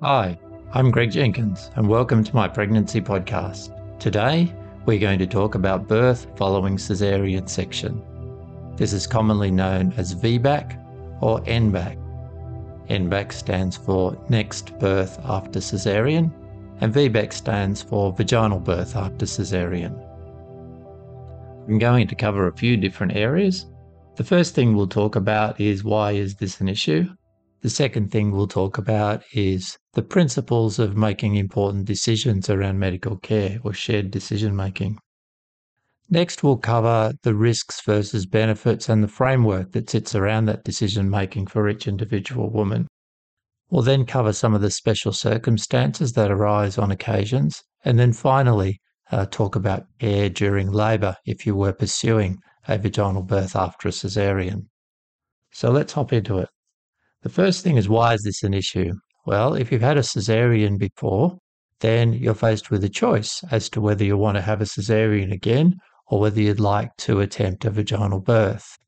Hi, I'm Greg Jenkins, and welcome to my pregnancy podcast. Today, we're going to talk about birth following caesarean section. This is commonly known as VBAC or NBAC. NBAC stands for next birth after caesarean, and VBAC stands for vaginal birth after caesarean. I'm going to cover a few different areas. The first thing we'll talk about is why is this an issue? The second thing we'll talk about is the principles of making important decisions around medical care or shared decision making. Next, we'll cover the risks versus benefits and the framework that sits around that decision making for each individual woman. We'll then cover some of the special circumstances that arise on occasions. And then finally, uh, talk about care during labour if you were pursuing a vaginal birth after a caesarean. So let's hop into it. The first thing is why is this an issue? Well, if you've had a cesarean before, then you're faced with a choice as to whether you want to have a cesarean again or whether you'd like to attempt a vaginal birth.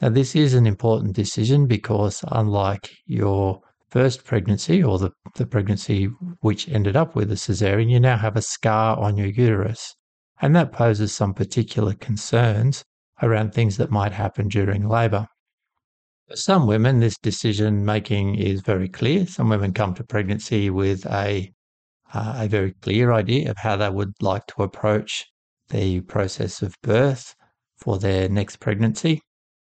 Now, this is an important decision because, unlike your first pregnancy or the, the pregnancy which ended up with a cesarean, you now have a scar on your uterus. And that poses some particular concerns around things that might happen during labour. For some women, this decision making is very clear. Some women come to pregnancy with a uh, a very clear idea of how they would like to approach the process of birth for their next pregnancy.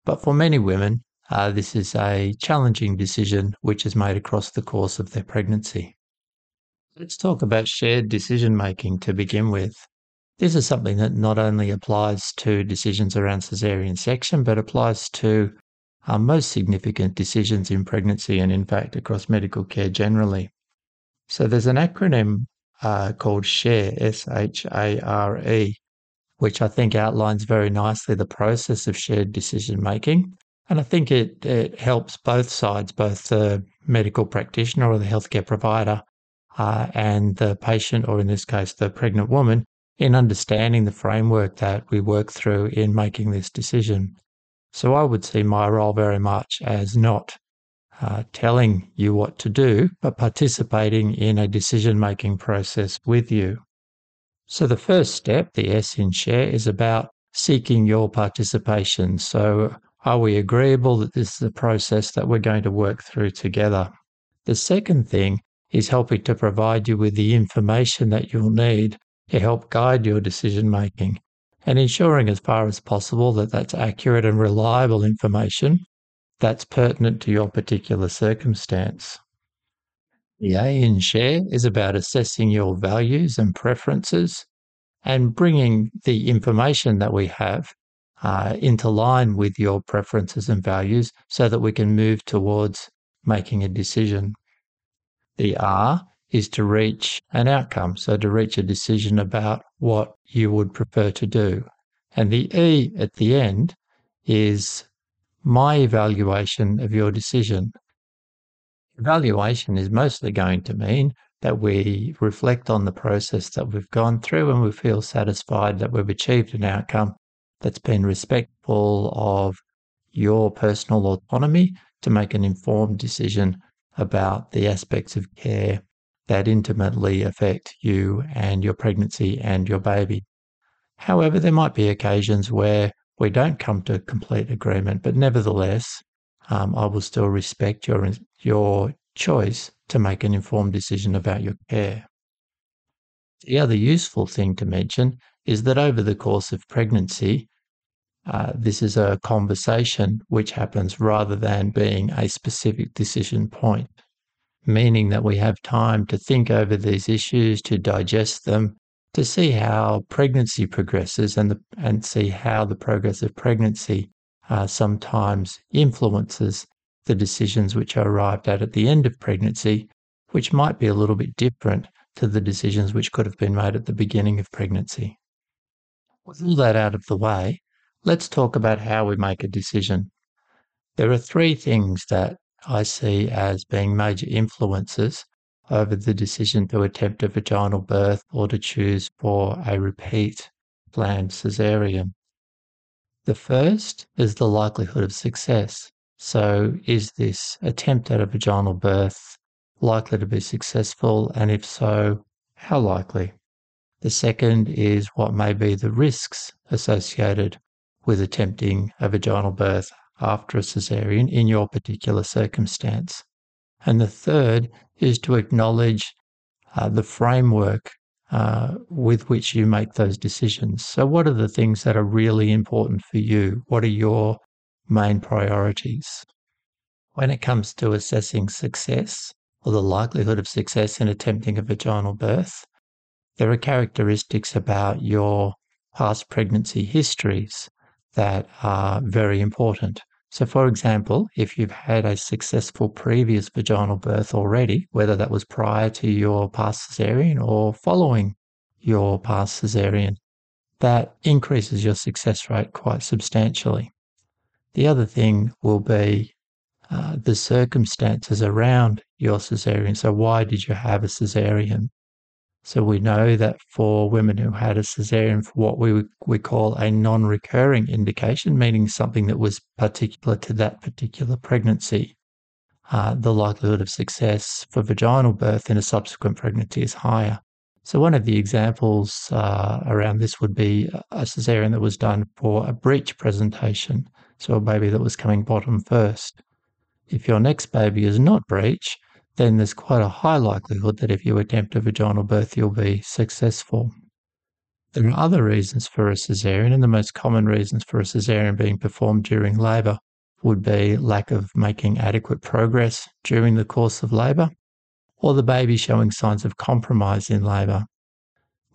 But for many women, uh, this is a challenging decision which is made across the course of their pregnancy. Let's talk about shared decision making to begin with. This is something that not only applies to decisions around caesarean section, but applies to are most significant decisions in pregnancy and, in fact, across medical care generally. So there's an acronym uh, called SHARE, S H A R E, which I think outlines very nicely the process of shared decision making. And I think it, it helps both sides, both the medical practitioner or the healthcare provider uh, and the patient, or in this case, the pregnant woman, in understanding the framework that we work through in making this decision. So I would see my role very much as not uh, telling you what to do, but participating in a decision making process with you. So the first step, the S in share, is about seeking your participation. So are we agreeable that this is a process that we're going to work through together? The second thing is helping to provide you with the information that you'll need to help guide your decision making and ensuring as far as possible that that's accurate and reliable information that's pertinent to your particular circumstance. The A in share is about assessing your values and preferences and bringing the information that we have uh, into line with your preferences and values so that we can move towards making a decision. The R is to reach an outcome, so to reach a decision about what you would prefer to do. And the E at the end is my evaluation of your decision. Evaluation is mostly going to mean that we reflect on the process that we've gone through and we feel satisfied that we've achieved an outcome that's been respectful of your personal autonomy to make an informed decision about the aspects of care that intimately affect you and your pregnancy and your baby. However, there might be occasions where we don't come to complete agreement, but nevertheless, um, I will still respect your your choice to make an informed decision about your care. The other useful thing to mention is that over the course of pregnancy, uh, this is a conversation which happens rather than being a specific decision point meaning that we have time to think over these issues, to digest them, to see how pregnancy progresses and, the, and see how the progress of pregnancy uh, sometimes influences the decisions which are arrived at at the end of pregnancy, which might be a little bit different to the decisions which could have been made at the beginning of pregnancy. With all that out of the way, let's talk about how we make a decision. There are three things that I see as being major influences over the decision to attempt a vaginal birth or to choose for a repeat planned caesarean. The first is the likelihood of success. So, is this attempt at a vaginal birth likely to be successful? And if so, how likely? The second is what may be the risks associated with attempting a vaginal birth after a cesarean in your particular circumstance. And the third is to acknowledge uh, the framework uh, with which you make those decisions. So, what are the things that are really important for you? What are your main priorities? When it comes to assessing success or the likelihood of success in attempting a vaginal birth, there are characteristics about your past pregnancy histories that are very important. So, for example, if you've had a successful previous vaginal birth already, whether that was prior to your past cesarean or following your past cesarean, that increases your success rate quite substantially. The other thing will be uh, the circumstances around your cesarean. So, why did you have a cesarean? So we know that for women who had a cesarean for what we we call a non-recurring indication, meaning something that was particular to that particular pregnancy, uh, the likelihood of success for vaginal birth in a subsequent pregnancy is higher. So one of the examples uh, around this would be a cesarean that was done for a breech presentation, so a baby that was coming bottom first. If your next baby is not breech, then there's quite a high likelihood that if you attempt a vaginal birth, you'll be successful. There are other reasons for a cesarean, and the most common reasons for a cesarean being performed during labour would be lack of making adequate progress during the course of labour, or the baby showing signs of compromise in labour.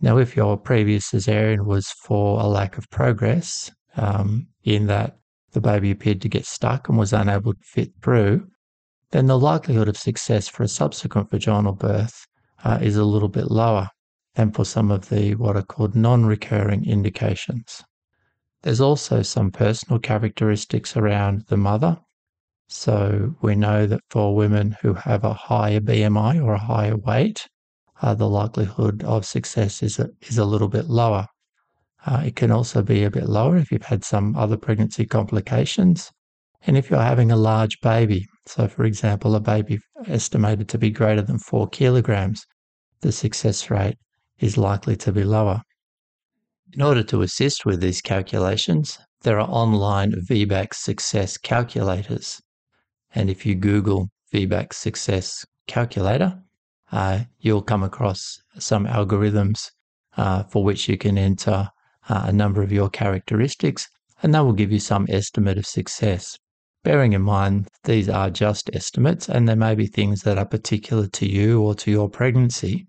Now, if your previous cesarean was for a lack of progress, um, in that the baby appeared to get stuck and was unable to fit through, then the likelihood of success for a subsequent vaginal birth uh, is a little bit lower than for some of the what are called non recurring indications. There's also some personal characteristics around the mother. So we know that for women who have a higher BMI or a higher weight, uh, the likelihood of success is a, is a little bit lower. Uh, it can also be a bit lower if you've had some other pregnancy complications and if you're having a large baby. So, for example, a baby estimated to be greater than four kilograms, the success rate is likely to be lower. In order to assist with these calculations, there are online VBAC success calculators. And if you Google VBAC success calculator, uh, you'll come across some algorithms uh, for which you can enter uh, a number of your characteristics, and that will give you some estimate of success bearing in mind these are just estimates and there may be things that are particular to you or to your pregnancy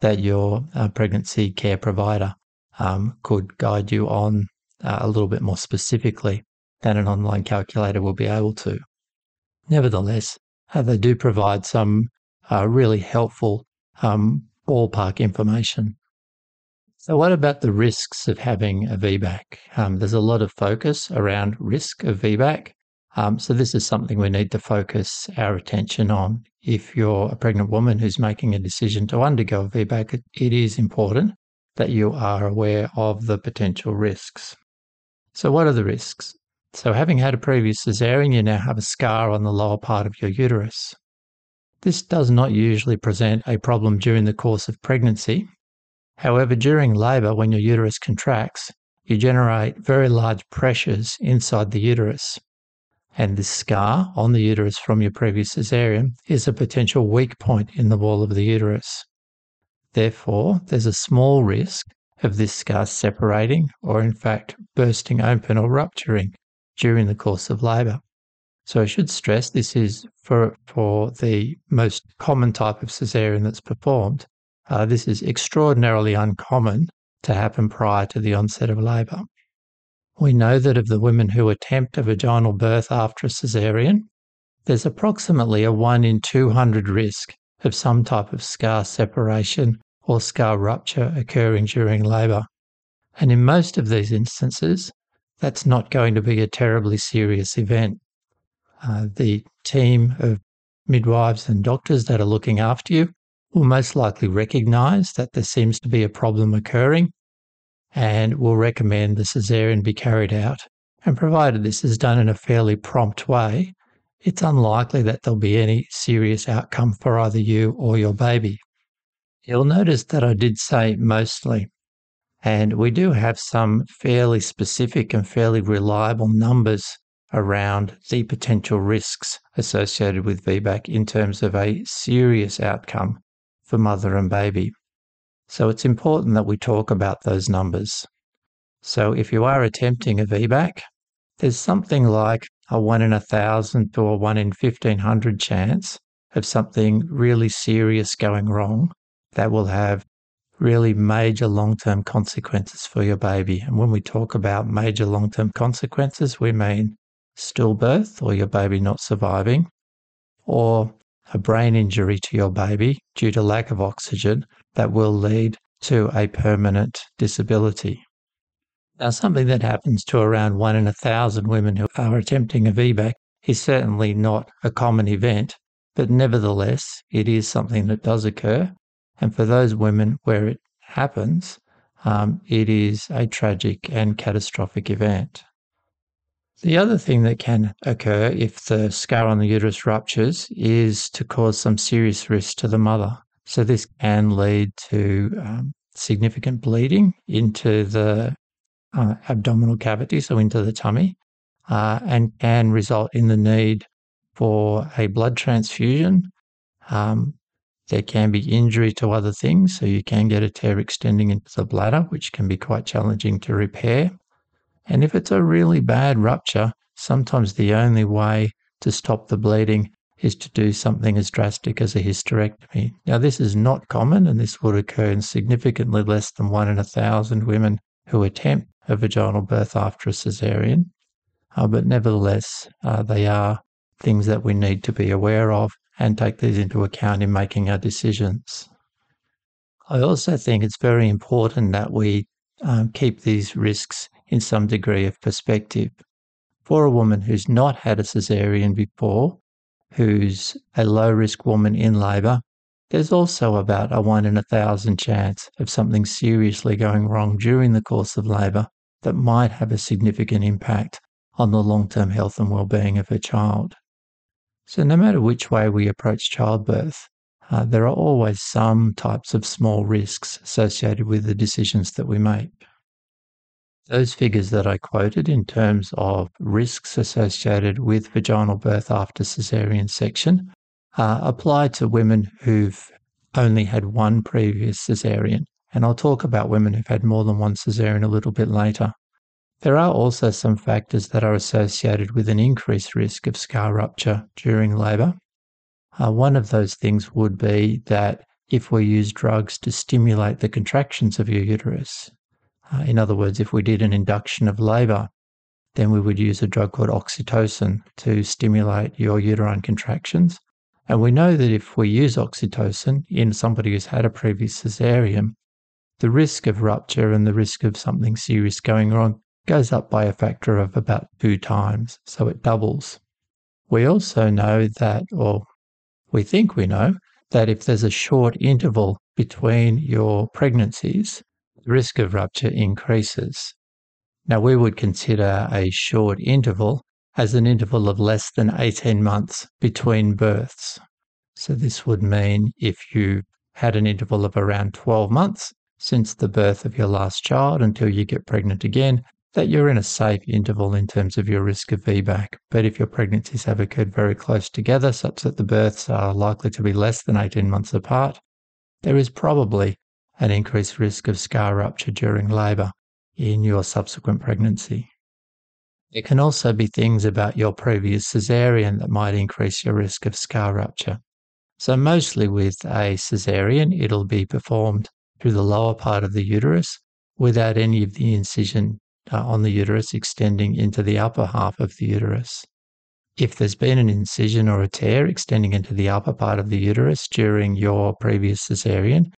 that your uh, pregnancy care provider um, could guide you on uh, a little bit more specifically than an online calculator will be able to. Nevertheless, uh, they do provide some uh, really helpful um, ballpark information. So, what about the risks of having a VBAC? Um, there's a lot of focus around risk of VBAC. Um, so this is something we need to focus our attention on. If you're a pregnant woman who's making a decision to undergo a VBAC, it, it is important that you are aware of the potential risks. So what are the risks? So having had a previous cesarean, you now have a scar on the lower part of your uterus. This does not usually present a problem during the course of pregnancy. However, during labour, when your uterus contracts, you generate very large pressures inside the uterus. And this scar on the uterus from your previous cesarean is a potential weak point in the wall of the uterus. Therefore, there's a small risk of this scar separating or, in fact, bursting open or rupturing during the course of labour. So I should stress this is for, for the most common type of cesarean that's performed. Uh, this is extraordinarily uncommon to happen prior to the onset of labour. We know that of the women who attempt a vaginal birth after a cesarean, there's approximately a 1 in 200 risk of some type of scar separation or scar rupture occurring during labour. And in most of these instances, that's not going to be a terribly serious event. Uh, the team of midwives and doctors that are looking after you will most likely recognise that there seems to be a problem occurring and will recommend the caesarean be carried out. And provided this is done in a fairly prompt way, it's unlikely that there'll be any serious outcome for either you or your baby. You'll notice that I did say mostly, and we do have some fairly specific and fairly reliable numbers around the potential risks associated with VBAC in terms of a serious outcome for mother and baby. So it's important that we talk about those numbers. So if you are attempting a VBAC, there's something like a one in a thousand to a one in 1500 chance of something really serious going wrong that will have really major long term consequences for your baby. And when we talk about major long term consequences, we mean stillbirth or your baby not surviving, or a brain injury to your baby due to lack of oxygen that will lead to a permanent disability. Now, something that happens to around one in a thousand women who are attempting a VBAC is certainly not a common event, but nevertheless, it is something that does occur. And for those women where it happens, um, it is a tragic and catastrophic event. The other thing that can occur if the scar on the uterus ruptures is to cause some serious risk to the mother. So, this can lead to um, significant bleeding into the uh, abdominal cavity, so into the tummy, uh, and can result in the need for a blood transfusion. Um, there can be injury to other things, so you can get a tear extending into the bladder, which can be quite challenging to repair. And if it's a really bad rupture, sometimes the only way to stop the bleeding is to do something as drastic as a hysterectomy. Now, this is not common, and this would occur in significantly less than one in a thousand women who attempt a vaginal birth after a cesarean. Uh, but nevertheless, uh, they are things that we need to be aware of and take these into account in making our decisions. I also think it's very important that we um, keep these risks in some degree of perspective. For a woman who's not had a cesarean before, who's a low risk woman in labour, there's also about a one in a thousand chance of something seriously going wrong during the course of labour that might have a significant impact on the long term health and well-being of her child. So, no matter which way we approach childbirth, uh, there are always some types of small risks associated with the decisions that we make. Those figures that I quoted in terms of risks associated with vaginal birth after caesarean section uh, apply to women who've only had one previous caesarean. And I'll talk about women who've had more than one caesarean a little bit later. There are also some factors that are associated with an increased risk of scar rupture during labour. Uh, one of those things would be that if we use drugs to stimulate the contractions of your uterus, uh, in other words, if we did an induction of labour, then we would use a drug called oxytocin to stimulate your uterine contractions. And we know that if we use oxytocin in somebody who's had a previous cesarean, the risk of rupture and the risk of something serious going wrong goes up by a factor of about two times, so it doubles. We also know that, or we think we know, that if there's a short interval between your pregnancies, risk of rupture increases. Now, we would consider a short interval as an interval of less than 18 months between births. So, this would mean if you had an interval of around 12 months since the birth of your last child until you get pregnant again, that you're in a safe interval in terms of your risk of VBAC. But if your pregnancies have occurred very close together, such that the births are likely to be less than 18 months apart, there is probably an increased risk of scar rupture during labour in your subsequent pregnancy. There can also be things about your previous caesarean that might increase your risk of scar rupture. So, mostly with a caesarean, it'll be performed through the lower part of the uterus without any of the incision uh, on the uterus extending into the upper half of the uterus. If there's been an incision or a tear extending into the upper part of the uterus during your previous cesarean,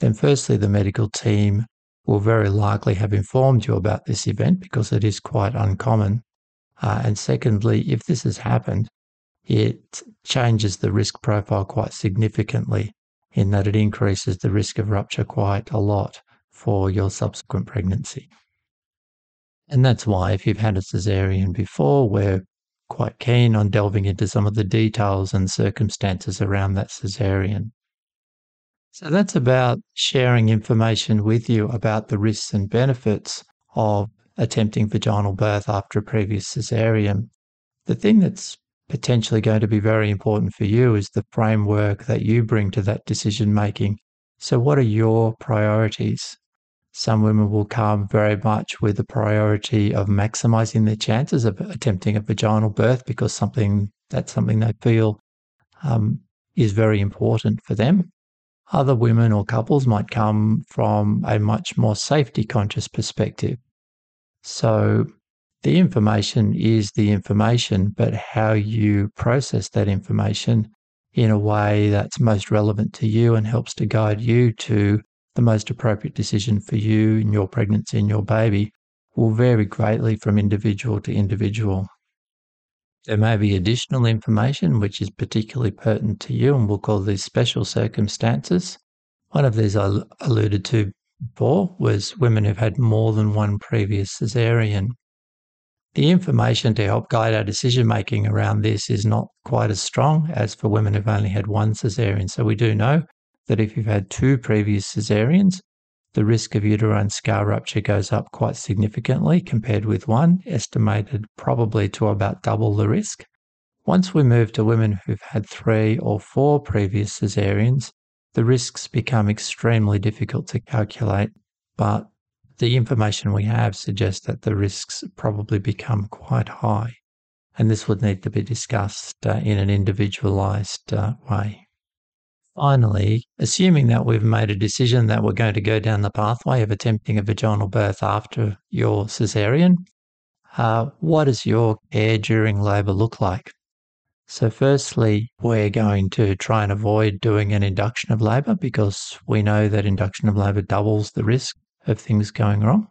then firstly, the medical team will very likely have informed you about this event because it is quite uncommon. Uh, and secondly, if this has happened, it changes the risk profile quite significantly in that it increases the risk of rupture quite a lot for your subsequent pregnancy. And that's why, if you've had a cesarean before, we're quite keen on delving into some of the details and circumstances around that cesarean. So that's about sharing information with you about the risks and benefits of attempting vaginal birth after a previous cesarean. The thing that's potentially going to be very important for you is the framework that you bring to that decision making. So, what are your priorities? Some women will come very much with the priority of maximizing their chances of attempting a vaginal birth because something that's something they feel um, is very important for them. Other women or couples might come from a much more safety conscious perspective. So the information is the information, but how you process that information in a way that's most relevant to you and helps to guide you to the most appropriate decision for you in your pregnancy and your baby will vary greatly from individual to individual. There may be additional information which is particularly pertinent to you, and we'll call these special circumstances. One of these I alluded to before was women who've had more than one previous cesarean. The information to help guide our decision making around this is not quite as strong as for women who've only had one cesarean. So we do know that if you've had two previous cesareans, the risk of uterine scar rupture goes up quite significantly compared with one, estimated probably to about double the risk. Once we move to women who've had three or four previous cesareans, the risks become extremely difficult to calculate, but the information we have suggests that the risks probably become quite high. And this would need to be discussed uh, in an individualized uh, way. Finally, assuming that we've made a decision that we're going to go down the pathway of attempting a vaginal birth after your cesarean, uh, what does your care during labour look like? So, firstly, we're going to try and avoid doing an induction of labour because we know that induction of labour doubles the risk of things going wrong.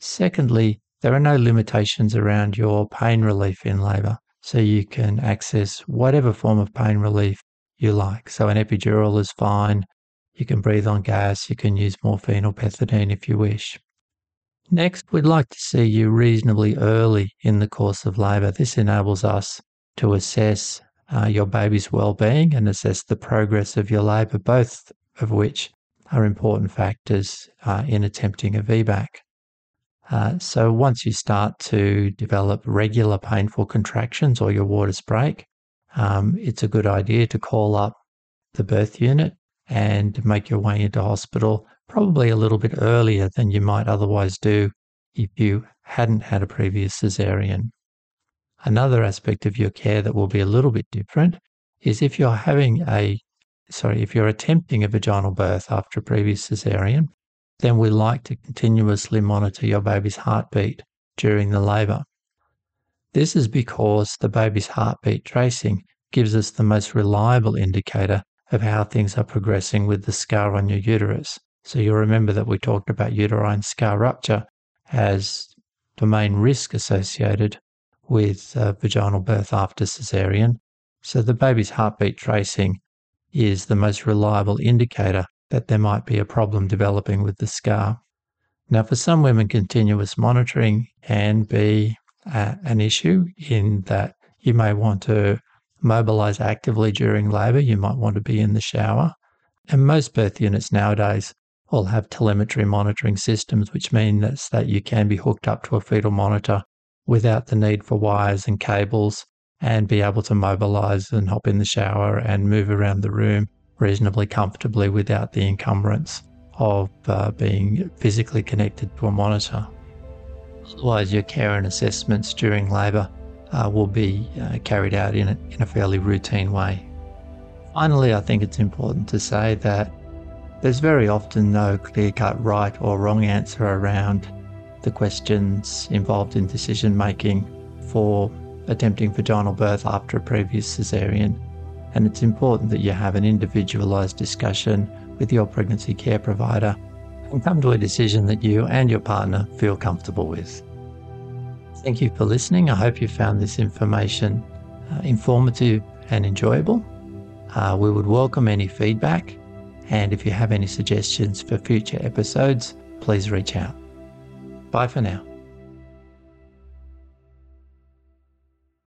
Secondly, there are no limitations around your pain relief in labour, so you can access whatever form of pain relief you like. So an epidural is fine. You can breathe on gas. You can use morphine or pethidine if you wish. Next, we'd like to see you reasonably early in the course of labour. This enables us to assess uh, your baby's well-being and assess the progress of your labour, both of which are important factors uh, in attempting a VBAC. Uh, so once you start to develop regular painful contractions or your waters break, um, it's a good idea to call up the birth unit and make your way into hospital probably a little bit earlier than you might otherwise do if you hadn't had a previous cesarean. Another aspect of your care that will be a little bit different is if you're having a, sorry, if you're attempting a vaginal birth after a previous cesarean, then we like to continuously monitor your baby's heartbeat during the labour. This is because the baby's heartbeat tracing gives us the most reliable indicator of how things are progressing with the scar on your uterus. So you'll remember that we talked about uterine scar rupture as the main risk associated with uh, vaginal birth after cesarean. So the baby's heartbeat tracing is the most reliable indicator that there might be a problem developing with the scar. Now, for some women, continuous monitoring can be uh, an issue in that you may want to mobilize actively during labor. You might want to be in the shower. And most birth units nowadays all have telemetry monitoring systems, which means that you can be hooked up to a fetal monitor without the need for wires and cables and be able to mobilize and hop in the shower and move around the room reasonably comfortably without the encumbrance of uh, being physically connected to a monitor. Otherwise, your care and assessments during labour uh, will be uh, carried out in a, in a fairly routine way. Finally, I think it's important to say that there's very often no clear cut right or wrong answer around the questions involved in decision making for attempting vaginal birth after a previous caesarean. And it's important that you have an individualised discussion with your pregnancy care provider and come to a decision that you and your partner feel comfortable with. Thank you for listening. I hope you found this information uh, informative and enjoyable. Uh, we would welcome any feedback, and if you have any suggestions for future episodes, please reach out. Bye for now.